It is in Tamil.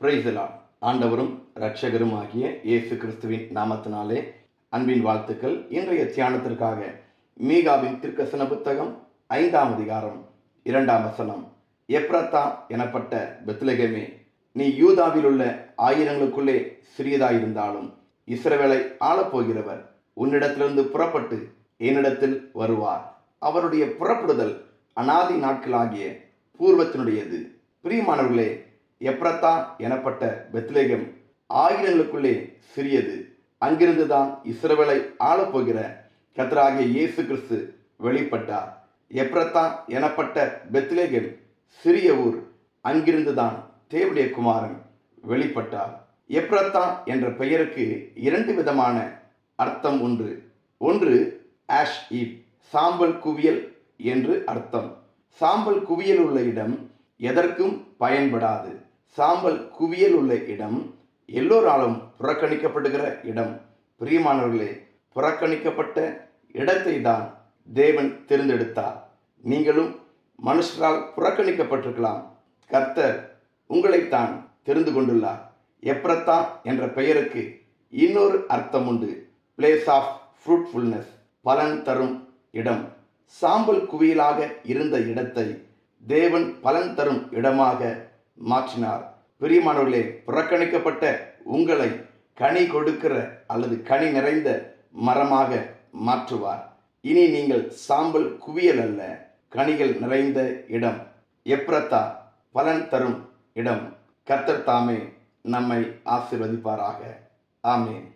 பிரைசலா ஆண்டவரும் இரட்சகரும் ஆகிய இயேசு கிறிஸ்துவின் நாமத்தினாலே அன்பின் வாழ்த்துக்கள். இன்றைய தியானத்திற்காக மீகாவின் திருக்கசன புத்தகம் ஐந்தாம் அதிகாரம் இரண்டாம் வசனம். எப்ரத்தா எனப்பட்ட பெத்லகமே நீ யூதாவில் உள்ள ஆயிரங்களுக்குள்ளே சிறியதாயிருந்தாலும் இஸ்ரவேலை ஆளப்போகிறவர் உன்னிடத்திலிருந்து புறப்பட்டு என்னிடத்தில் வருவார். அவருடைய புறப்படுதல் அனாதி நாட்களாகிய பூர்வத்தினுடையது. பிரியமானவர்களே எப்ரத்தான் எனப்பட்ட பெத்லேகம் ஆயிரங்களுக்குள்ளே சிறியது. அங்கிருந்து தான் இஸ்ரவேலை ஆளப்போகிற கத்தராகிய இயேசு கிறிஸ்து வெளிப்பட்டார். எப்ரத்தான் எனப்பட்ட பெத்லேகம் சிறிய ஊர். அங்கிருந்துதான் தேவடைய குமாரன் வெளிப்பட்டார். எப்ரத்தான் என்ற பெயருக்கு இரண்டு விதமான அர்த்தம் உண்டு. ஒன்று ஆஷ் ஈப் சாம்பல் குவியல் என்று அர்த்தம். சாம்பல் குவியல் உள்ள இடம் எதற்கும் பயன்படாது. சாம்பல் குவியல் உள்ள இடம் எல்லோராலும் புறக்கணிக்கப்படுகிற இடம். பிரியமானவர்களே புறக்கணிக்கப்பட்ட இடத்தை தான் தேவன் தேர்ந்தெடுத்தார். நீங்களும் மனுஷரால் புறக்கணிக்கப்பட்டிருக்கலாம். கர்த்தர் உங்களைத்தான் தெரிந்து கொண்டுள்ளார். எப்ரத்தா என்ற பெயருக்கு இன்னொரு அர்த்தம் உண்டு. பிளேஸ் ஆஃப் ஃப்ரூட்ஃபுல்னஸ் பலன் தரும் இடம். சாம்பல் குவியலாக இருந்த இடத்தை தேவன் பலன் தரும் இடமாக மாற்றினார். பிரியமானவர்களே புறக்கணிக்கப்பட்ட உங்களை கனி கொடுக்கிற அல்லது கனி நிறைந்த மரமாக மாற்றுவார். இனி நீங்கள் சாம்பல் குவியல் அல்ல கனிகள் நிறைந்த இடம். எப்ரத்தா பலன் தரும் இடம். கர்த்தர் தாமே நம்மை ஆசிர்வதிப்பாராக. ஆமேன்.